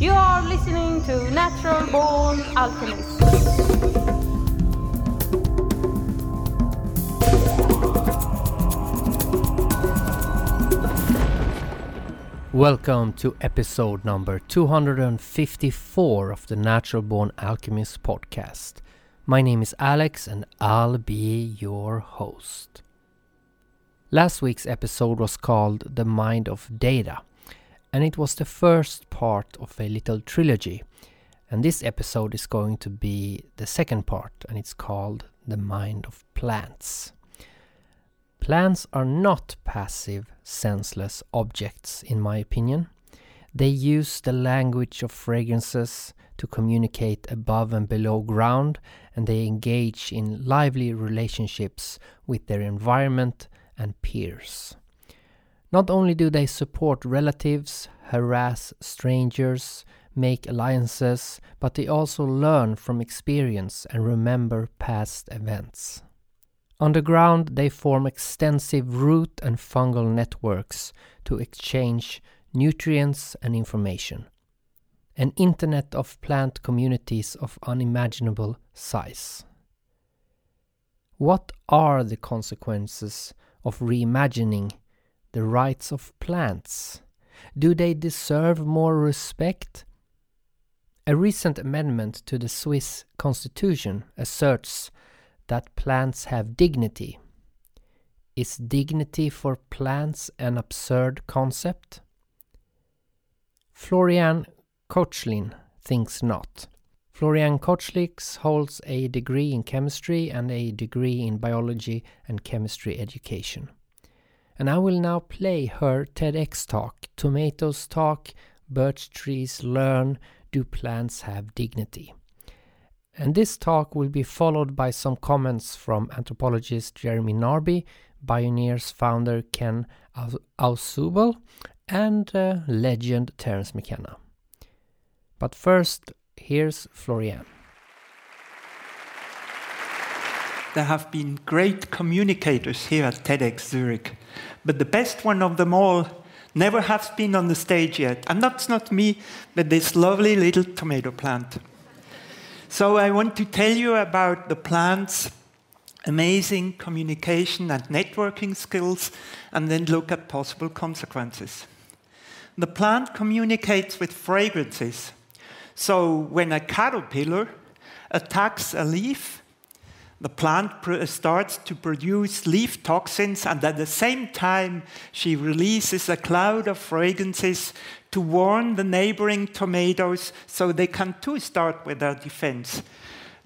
You are listening to Natural Born Alchemist. Welcome to episode number 254 of the Natural Born Alchemist podcast. My name is Alex and I'll be your host. Last week's episode was called The Mind of Data, and it was the first part of a little trilogy. And this episode is going to be the second part, and it's called The Mind of Plants. Plants are not passive, senseless objects, in my opinion. They use the language of fragrances to communicate above and below ground, and they engage in lively relationships with their environment and peers. Not only do they support relatives, harass strangers, make alliances, but they also learn from experience and remember past events. Underground, they form extensive root and fungal networks to exchange nutrients and information. An internet of plant communities of unimaginable size. What are the consequences of reimagining the rights of plants? Do they deserve more respect? A recent amendment to the Swiss constitution asserts that plants have dignity. Is dignity for plants an absurd concept? Florian Koechlin thinks not. Florian Koechlin holds a degree in chemistry and a degree in biology and chemistry education. And I will now play her TEDx talk, Tomatoes Talk, Birch Trees Learn, Do Plants Have Dignity? And this talk will be followed by some comments from anthropologist Jeremy Narby, Bioneers founder Ken Ausubel, and uh, legend Terence McKenna. But first, Here's Florian. There have been great communicators here at TEDx Zurich, but the best one of them all never has been on the stage yet. And that's not me, but this lovely little tomato plant. So I want to tell you about the plant's amazing communication and networking skills, and then look at possible consequences. The plant communicates with fragrances. So when a caterpillar attacks a leaf, the plant starts to produce leaf toxins, and at the same time, she releases a cloud of fragrances to warn the neighboring tomatoes so they can too start with their defense.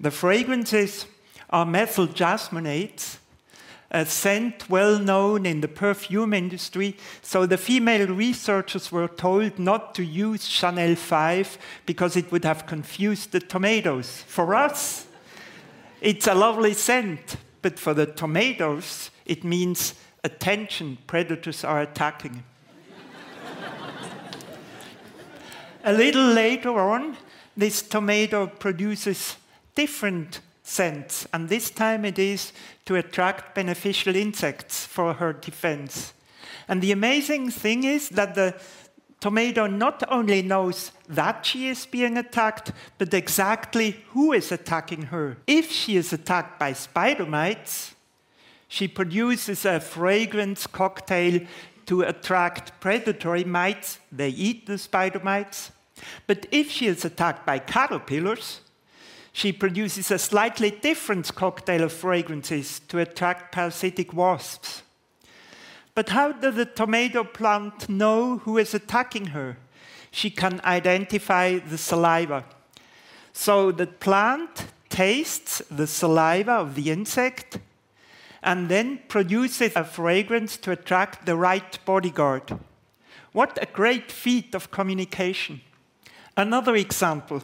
The fragrances are methyl jasmonates, a scent well known in the perfume industry. So the female researchers were told not to use Chanel 5 because it would have confused the tomatoes. For us, it's a lovely scent, but for the tomatoes, it means attention, predators are attacking. a little later on, this tomato produces different scents, and this time it is to attract beneficial insects for her defense. And the amazing thing is that the tomato not only knows that she is being attacked, but exactly who is attacking her. If she is attacked by spider mites, she produces a fragrance cocktail to attract predatory mites. They eat the spider mites. But if she is attacked by caterpillars, she produces a slightly different cocktail of fragrances to attract parasitic wasps. But how does the tomato plant know who is attacking her? She can identify the saliva. So the plant tastes the saliva of the insect and then produces a fragrance to attract the right bodyguard. What a great feat of communication. Another example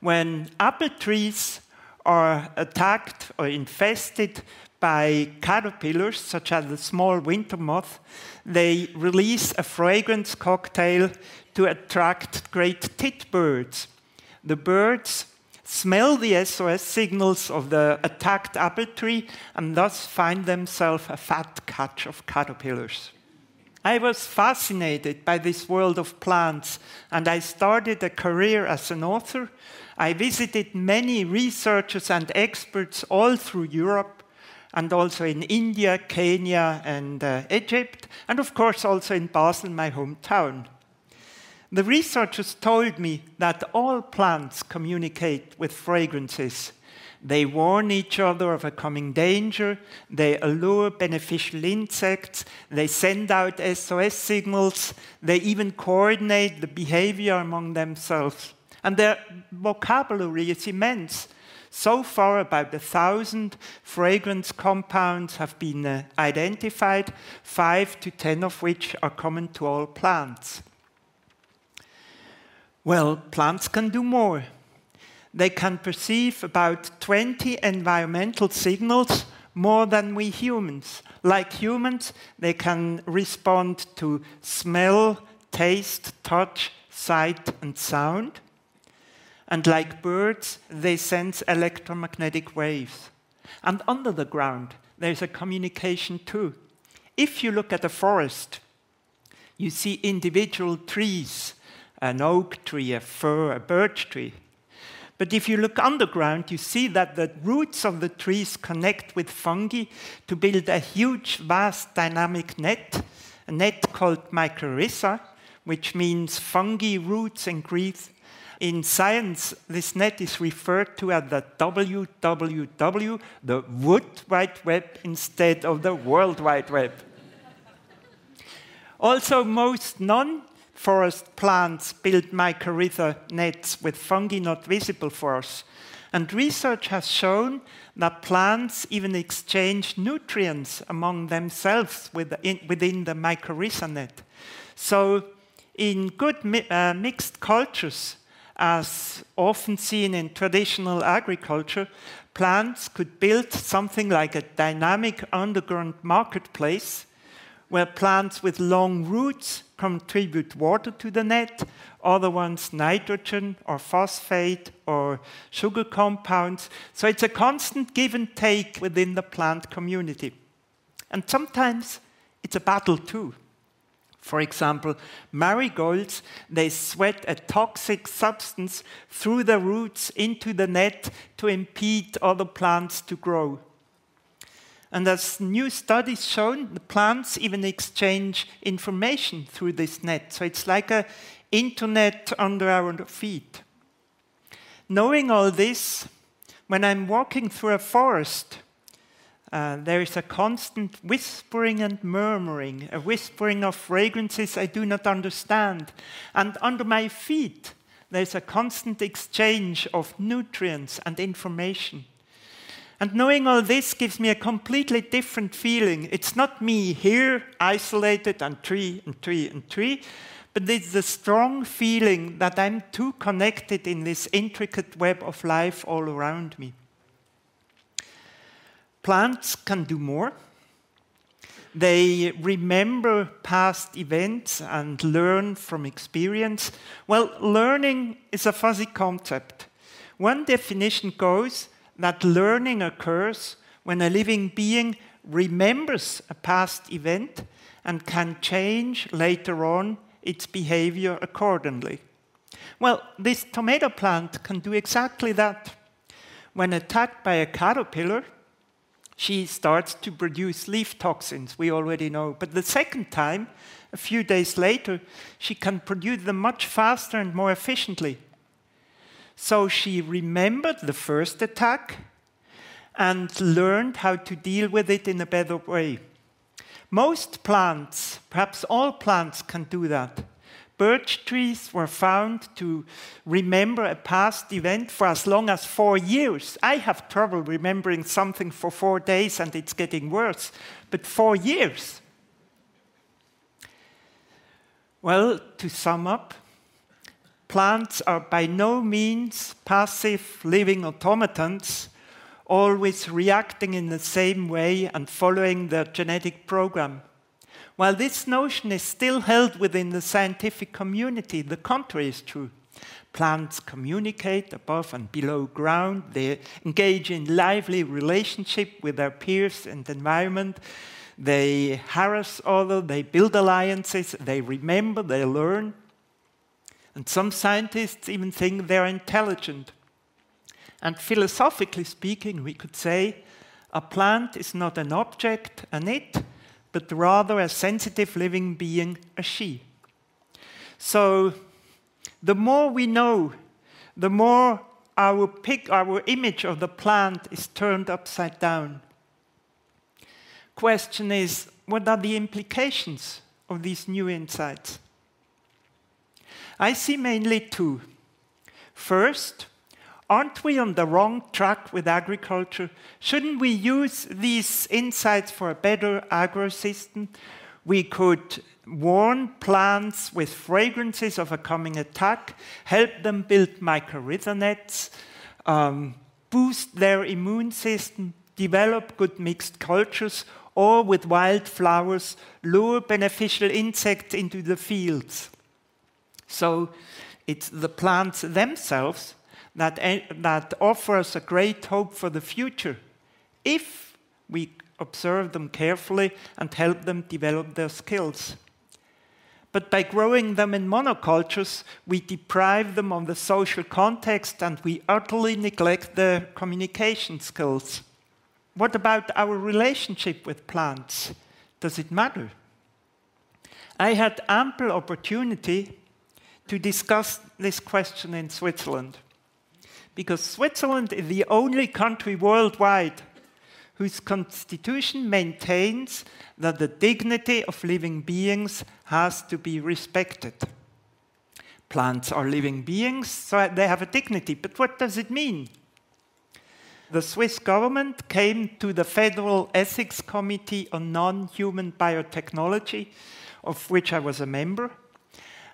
when apple trees are attacked or infested by caterpillars, such as the small winter moth, they release a fragrance cocktail to attract great tit birds. The birds smell the SOS signals of the attacked apple tree and thus find themselves a fat catch of caterpillars. I was fascinated by this world of plants, and I started a career as an author. I visited many researchers and experts all through Europe, and also in India, Kenya, and uh, Egypt, and of course also in Basel, my hometown. The researchers told me that all plants communicate with fragrances. They warn each other of a coming danger. They allure beneficial insects. They send out SOS signals. They even coordinate the behavior among themselves. And their vocabulary is immense. So far, about a thousand fragrance compounds have been uh, identified, five to ten of which are common to all plants. Well, plants can do more they can perceive about 20 environmental signals more than we humans. Like humans, they can respond to smell, taste, touch, sight, and sound. And like birds, they sense electromagnetic waves. And under the ground, there's a communication too. If you look at a forest, you see individual trees an oak tree, a fir, a birch tree. But if you look underground, you see that the roots of the trees connect with fungi to build a huge, vast dynamic net, a net called mycorrhiza, which means fungi roots in Greek. In science, this net is referred to as the WWW, the Wood Wide Web, instead of the World Wide Web. also, most non forest plants build mycorrhiza nets with fungi not visible for us. And research has shown that plants even exchange nutrients among themselves within, the mycorrhiza net. So, in good mi uh, mixed cultures, as often seen in traditional agriculture, plants could build something like a dynamic underground marketplace where plants with long roots contribute water to the net, other ones nitrogen or phosphate or sugar compounds. So it's a constant give and take within the plant community. And sometimes it's a battle too. For example, marigolds, they sweat a toxic substance through the roots into the net to impede other plants to grow. And as new studies shown, the plants even exchange information through this net. So it's like an internet under our feet. Knowing all this, when I'm walking through a forest, uh, there is a constant whispering and murmuring, a whispering of fragrances I do not understand. And under my feet, there's a constant exchange of nutrients and information. And knowing all this gives me a completely different feeling. It's not me here, isolated and tree and tree and tree, but it's the strong feeling that I'm too connected in this intricate web of life all around me. Plants can do more. They remember past events and learn from experience. Well, learning is a fuzzy concept. One definition goes that learning occurs when a living being remembers a past event and can change later on its behavior accordingly. Well, this tomato plant can do exactly that. When attacked by a caterpillar, she starts to produce leaf toxins, we already know. But the second time, a few days later, she can produce them much faster and more efficiently. So she remembered the first attack and learned how to deal with it in a better way. Most plants, perhaps all plants, can do that. Birch trees were found to remember a past event for as long as four years. I have trouble remembering something for four days and it's getting worse, but four years. Well, to sum up, plants are by no means passive living automatons, always reacting in the same way and following their genetic program. While this notion is still held within the scientific community, the contrary is true. Plants communicate above and below ground. They engage in lively relationship with their peers and environment. they harass others, they build alliances, they remember, they learn. And some scientists even think they're intelligent. And philosophically speaking, we could say a plant is not an object, an it, but rather a sensitive living being, a she. So the more we know, the more our, pic, our image of the plant is turned upside down. Question is, what are the implications of these new insights? I see mainly two. First, aren't we on the wrong track with agriculture? Shouldn't we use these insights for a better agro system? We could warn plants with fragrances of a coming attack, help them build mycorrhiza nets, um, boost their immune system, develop good mixed cultures, or with wildflowers, lure beneficial insects into the fields. So it's the plants themselves that, that offer us a great hope for the future if we observe them carefully and help them develop their skills. But by growing them in monocultures, we deprive them of the social context and we utterly neglect their communication skills. What about our relationship with plants? Does it matter? I had ample opportunity to discuss this question in Switzerland because Switzerland is the only country worldwide whose constitution maintains that the dignity of living beings has to be respected. Plants are living beings, so they have a dignity. But what does it mean? The Swiss government came to the Federal Ethics Committee on Non Human Biotechnology, of which I was a member,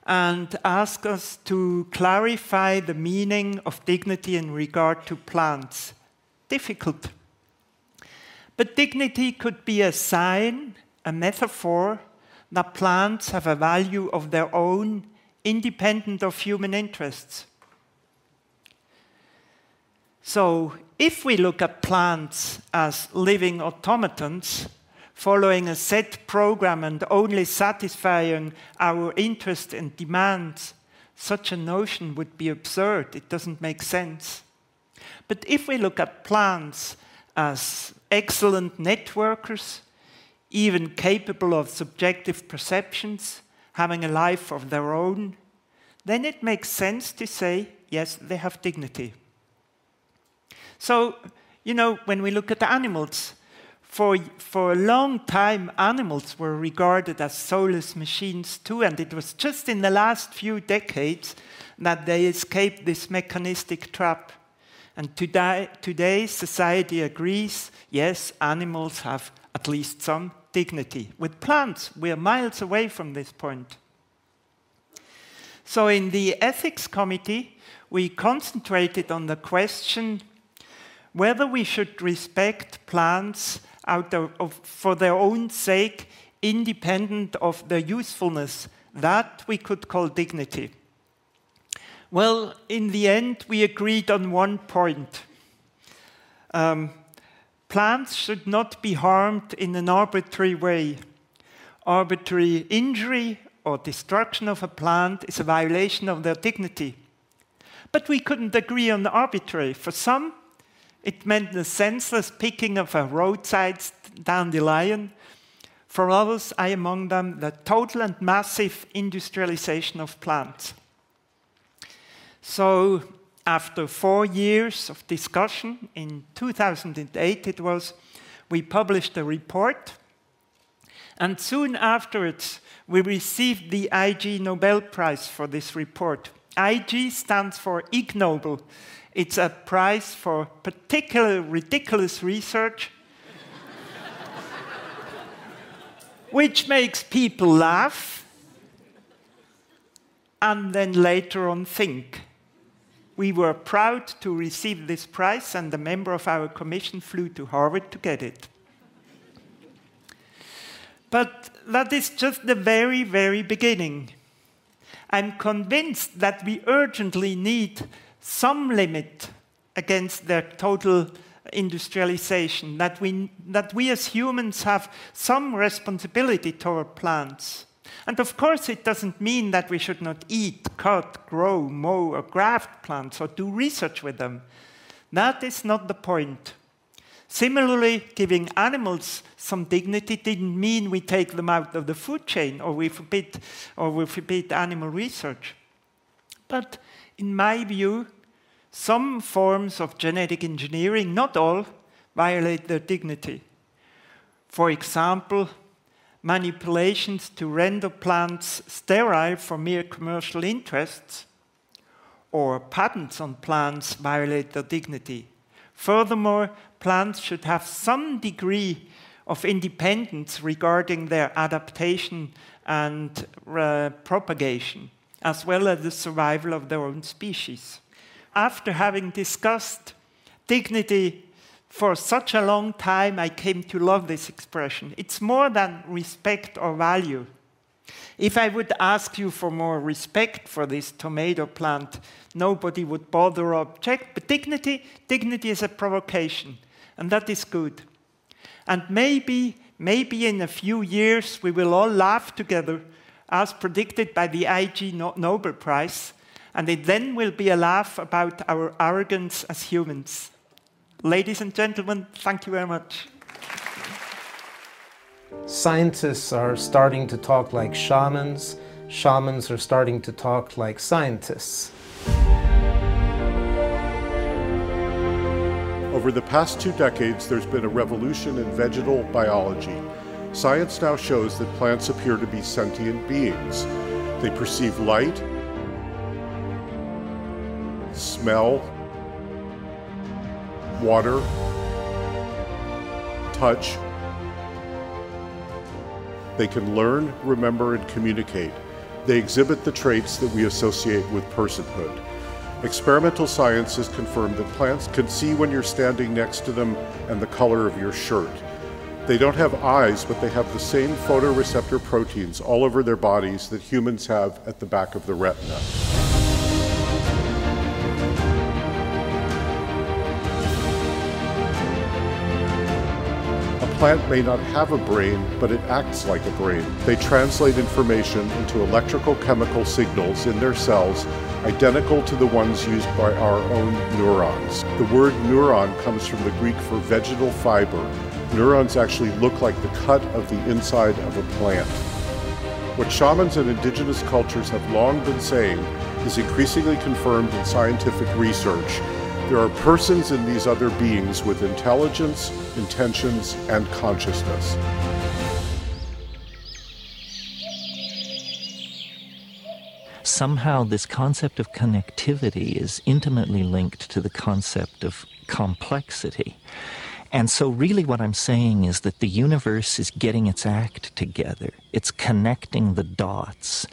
and ask us to clarify the meaning of dignity in regard to plants. Difficult. But dignity could be a sign, a metaphor, that plants have a value of their own, independent of human interests. So, if we look at plants as living automatons, following a set program and only satisfying our interests and demands, such a notion would be absurd. It doesn't make sense. But if we look at plants as excellent networkers, even capable of subjective perceptions, having a life of their own, then it makes sense to say, yes, they have dignity. So, you know, when we look at the animals, for, for a long time, animals were regarded as soulless machines too, and it was just in the last few decades that they escaped this mechanistic trap. And today, today society agrees yes, animals have at least some dignity. With plants, we are miles away from this point. So, in the ethics committee, we concentrated on the question whether we should respect plants out of, for their own sake, independent of their usefulness. That we could call dignity. Well, in the end, we agreed on one point. Um, plants should not be harmed in an arbitrary way. Arbitrary injury or destruction of a plant is a violation of their dignity. But we couldn't agree on arbitrary. For some, it meant the senseless picking of a roadside dandelion. For others, I among them, the total and massive industrialization of plants. So, after four years of discussion, in 2008 it was, we published a report. And soon afterwards, we received the Ig Nobel Prize for this report. Ig stands for Ig Nobel. It's a prize for particular ridiculous research, which makes people laugh and then later on think. We were proud to receive this prize, and a member of our commission flew to Harvard to get it. But that is just the very, very beginning. I'm convinced that we urgently need some limit against their total industrialization, that we, that we as humans have some responsibility toward plants. And of course, it doesn't mean that we should not eat, cut, grow, mow, or graft plants or do research with them. That is not the point. Similarly, giving animals some dignity didn't mean we take them out of the food chain or we forbid, or we forbid animal research. But in my view, some forms of genetic engineering, not all, violate their dignity. For example, manipulations to render plants sterile for mere commercial interests, or patents on plants violate their dignity. Furthermore, plants should have some degree of independence regarding their adaptation and uh, propagation, as well as the survival of their own species after having discussed dignity for such a long time, I came to love this expression. It's more than respect or value. If I would ask you for more respect for this tomato plant, nobody would bother or object. But dignity, dignity is a provocation, and that is good. And maybe, maybe in a few years, we will all laugh together, as predicted by the Ig Nobel Prize, and it then will be a laugh about our arrogance as humans. Ladies and gentlemen, thank you very much. Scientists are starting to talk like shamans. Shamans are starting to talk like scientists. Over the past two decades, there's been a revolution in vegetal biology. Science now shows that plants appear to be sentient beings. They perceive light, smell, water, touch. They can learn, remember, and communicate. They exhibit the traits that we associate with personhood. Experimental science has confirmed that plants can see when you're standing next to them and the color of your shirt. They don't have eyes, but they have the same photoreceptor proteins all over their bodies that humans have at the back of the retina. Plant may not have a brain, but it acts like a brain. They translate information into electrical chemical signals in their cells identical to the ones used by our own neurons. The word neuron comes from the Greek for vegetal fiber. Neurons actually look like the cut of the inside of a plant. What shamans and indigenous cultures have long been saying is increasingly confirmed in scientific research there are persons in these other beings with intelligence, intentions, and consciousness. Somehow, this concept of connectivity is intimately linked to the concept of complexity. And so, really, what I'm saying is that the universe is getting its act together. It's connecting the dots.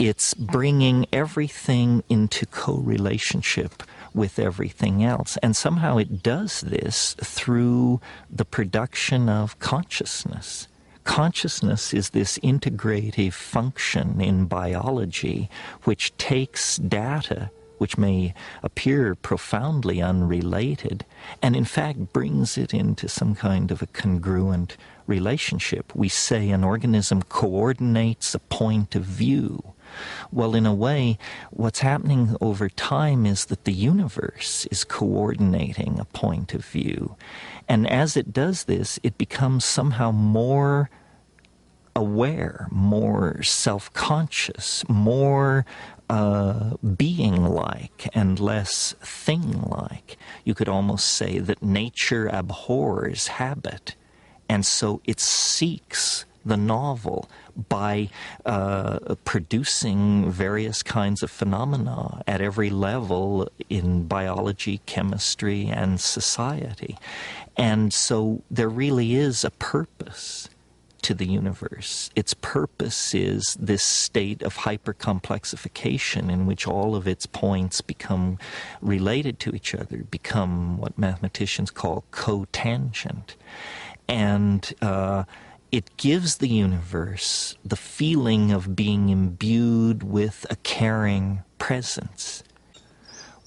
It's bringing everything into co relationship with everything else. And somehow it does this through the production of consciousness. Consciousness is this integrative function in biology which takes data which may appear profoundly unrelated, and in fact brings it into some kind of a congruent relationship. We say an organism coordinates a point of view. Well, in a way, what's happening over time is that the universe is coordinating a point of view. And as it does this, it becomes somehow more aware, more self conscious, more uh, being like and less thing like. You could almost say that nature abhors habit, and so it seeks the novel by uh, producing various kinds of phenomena at every level in biology, chemistry, and society. And so there really is a purpose to the universe. Its purpose is this state of hypercomplexification in which all of its points become related to each other, become what mathematicians call cotangent. And uh, it gives the universe the feeling of being imbued with a caring presence.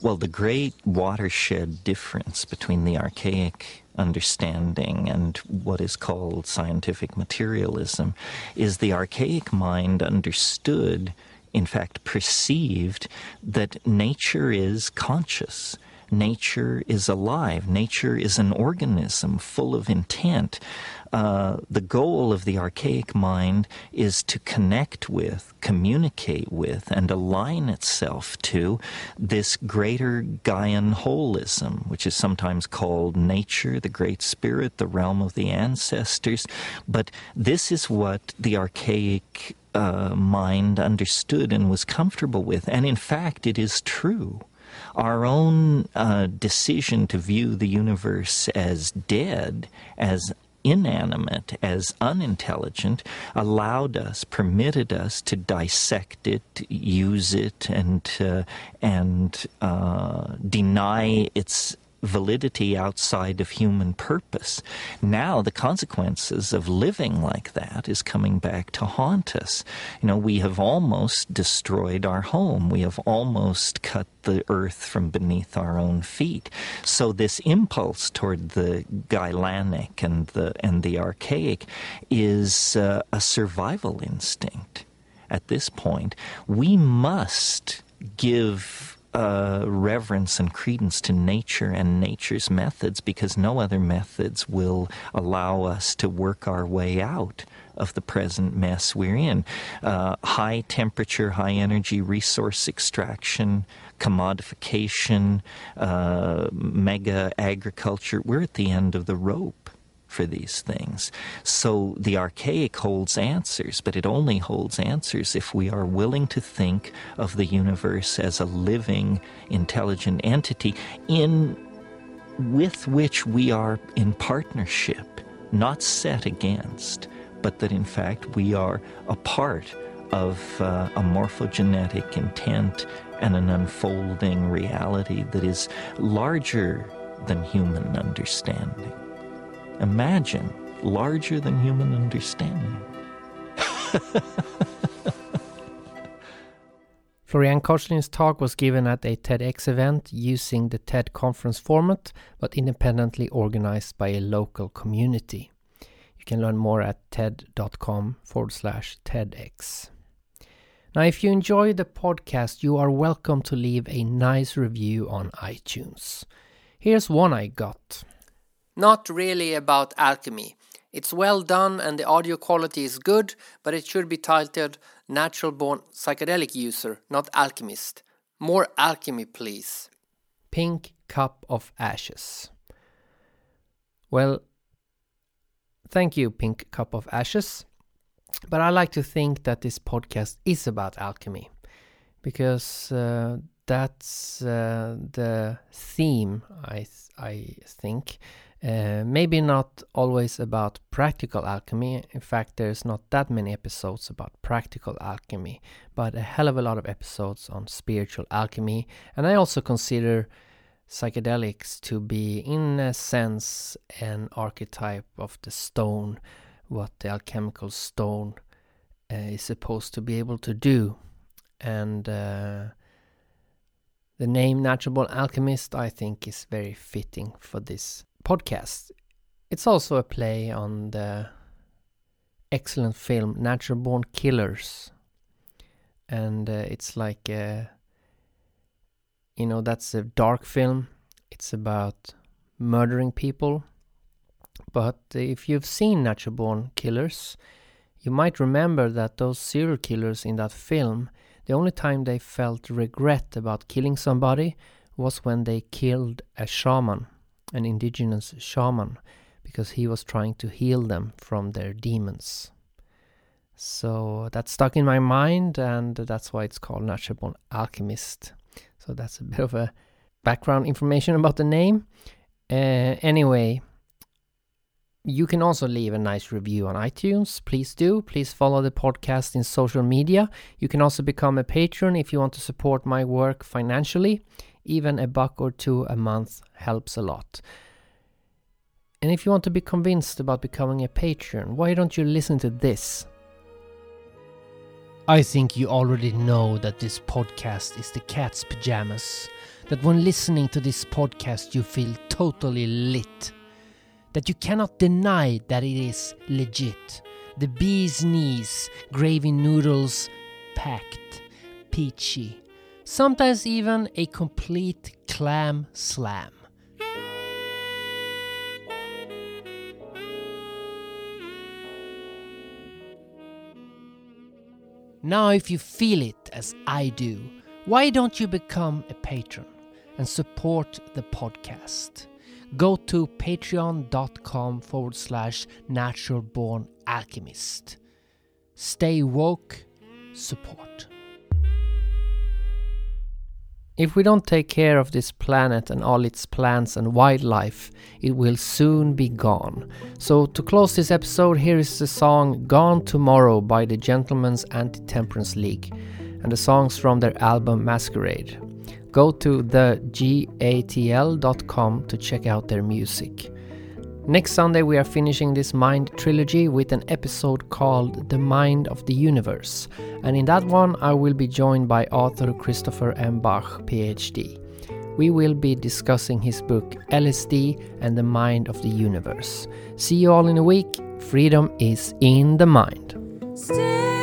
well, the great watershed difference between the archaic understanding and what is called scientific materialism is the archaic mind understood, in fact, perceived that nature is conscious. Nature is alive. Nature is an organism full of intent. Uh, the goal of the archaic mind is to connect with, communicate with, and align itself to this greater Gaian holism, which is sometimes called nature, the great spirit, the realm of the ancestors. But this is what the archaic uh, mind understood and was comfortable with. And in fact, it is true our own uh, decision to view the universe as dead, as inanimate, as unintelligent, allowed us, permitted us to dissect it, use it, and uh, and uh, deny its validity outside of human purpose. Now, the consequences of living like that is coming back to haunt us. You know, we have almost destroyed our home. We have almost cut the earth from beneath our own feet. So this impulse toward the gylanic and the and the archaic is uh, a survival instinct. At this point, we must give uh, reverence and credence to nature and nature's methods because no other methods will allow us to work our way out of the present mess we're in. Uh, high temperature, high energy resource extraction, commodification, uh, mega agriculture, we're at the end of the rope for these things. So the archaic holds answers, but it only holds answers if we are willing to think of the universe as a living, intelligent entity in with which we are in partnership, not set against, but that in fact we are a part of uh, a morphogenetic intent and an unfolding reality that is larger than human understanding. Imagine larger than human understanding. Florian Koechlin's talk was given at a TEDx event using the TED conference format, but independently organized by a local community. You can learn more at ted.com forward slash TEDx. Now, if you enjoy the podcast, you are welcome to leave a nice review on iTunes. Here's one I got. Not really about alchemy. It's well done and the audio quality is good, but it should be titled Natural Born Psychedelic User, not Alchemist. More alchemy, please. Pink Cup of Ashes. Well, thank you, Pink Cup of Ashes. But I like to think that this podcast is about alchemy because uh, that's uh, the theme, I, th- I think. Uh, maybe not always about practical alchemy. In fact, there's not that many episodes about practical alchemy, but a hell of a lot of episodes on spiritual alchemy. And I also consider psychedelics to be, in a sense, an archetype of the stone, what the alchemical stone uh, is supposed to be able to do. And uh, the name Natural Alchemist, I think, is very fitting for this podcast. It's also a play on the excellent film Natural Born Killers. And uh, it's like, a, you know, that's a dark film. It's about murdering people. But if you've seen Natural Born Killers, you might remember that those serial killers in that film, the only time they felt regret about killing somebody was when they killed a shaman an indigenous shaman because he was trying to heal them from their demons. So that stuck in my mind, and that's why it's called Natural Born Alchemist. So that's a bit of a background information about the name. Uh, anyway, you can also leave a nice review on iTunes. Please do. Please follow the podcast in social media. You can also become a patron if you want to support my work financially. Even a buck or two a month helps a lot. And if you want to be convinced about becoming a patron, why don't you listen to this? I think you already know that this podcast is the cat's pajamas. That when listening to this podcast, you feel totally lit. That you cannot deny that it is legit. The bee's knees, gravy noodles, packed, peachy. Sometimes even a complete clam slam. Now, if you feel it as I do, why don't you become a patron and support the podcast? Go to patreon.com forward slash naturalborn alchemist. Stay woke, support. If we don't take care of this planet and all its plants and wildlife, it will soon be gone. So, to close this episode, here is the song Gone Tomorrow by the Gentlemen's Anti Temperance League, and the songs from their album Masquerade. Go to thegatl.com to check out their music. Next Sunday, we are finishing this Mind trilogy with an episode called The Mind of the Universe. And in that one, I will be joined by author Christopher M. Bach, PhD. We will be discussing his book LSD and the Mind of the Universe. See you all in a week. Freedom is in the mind. Still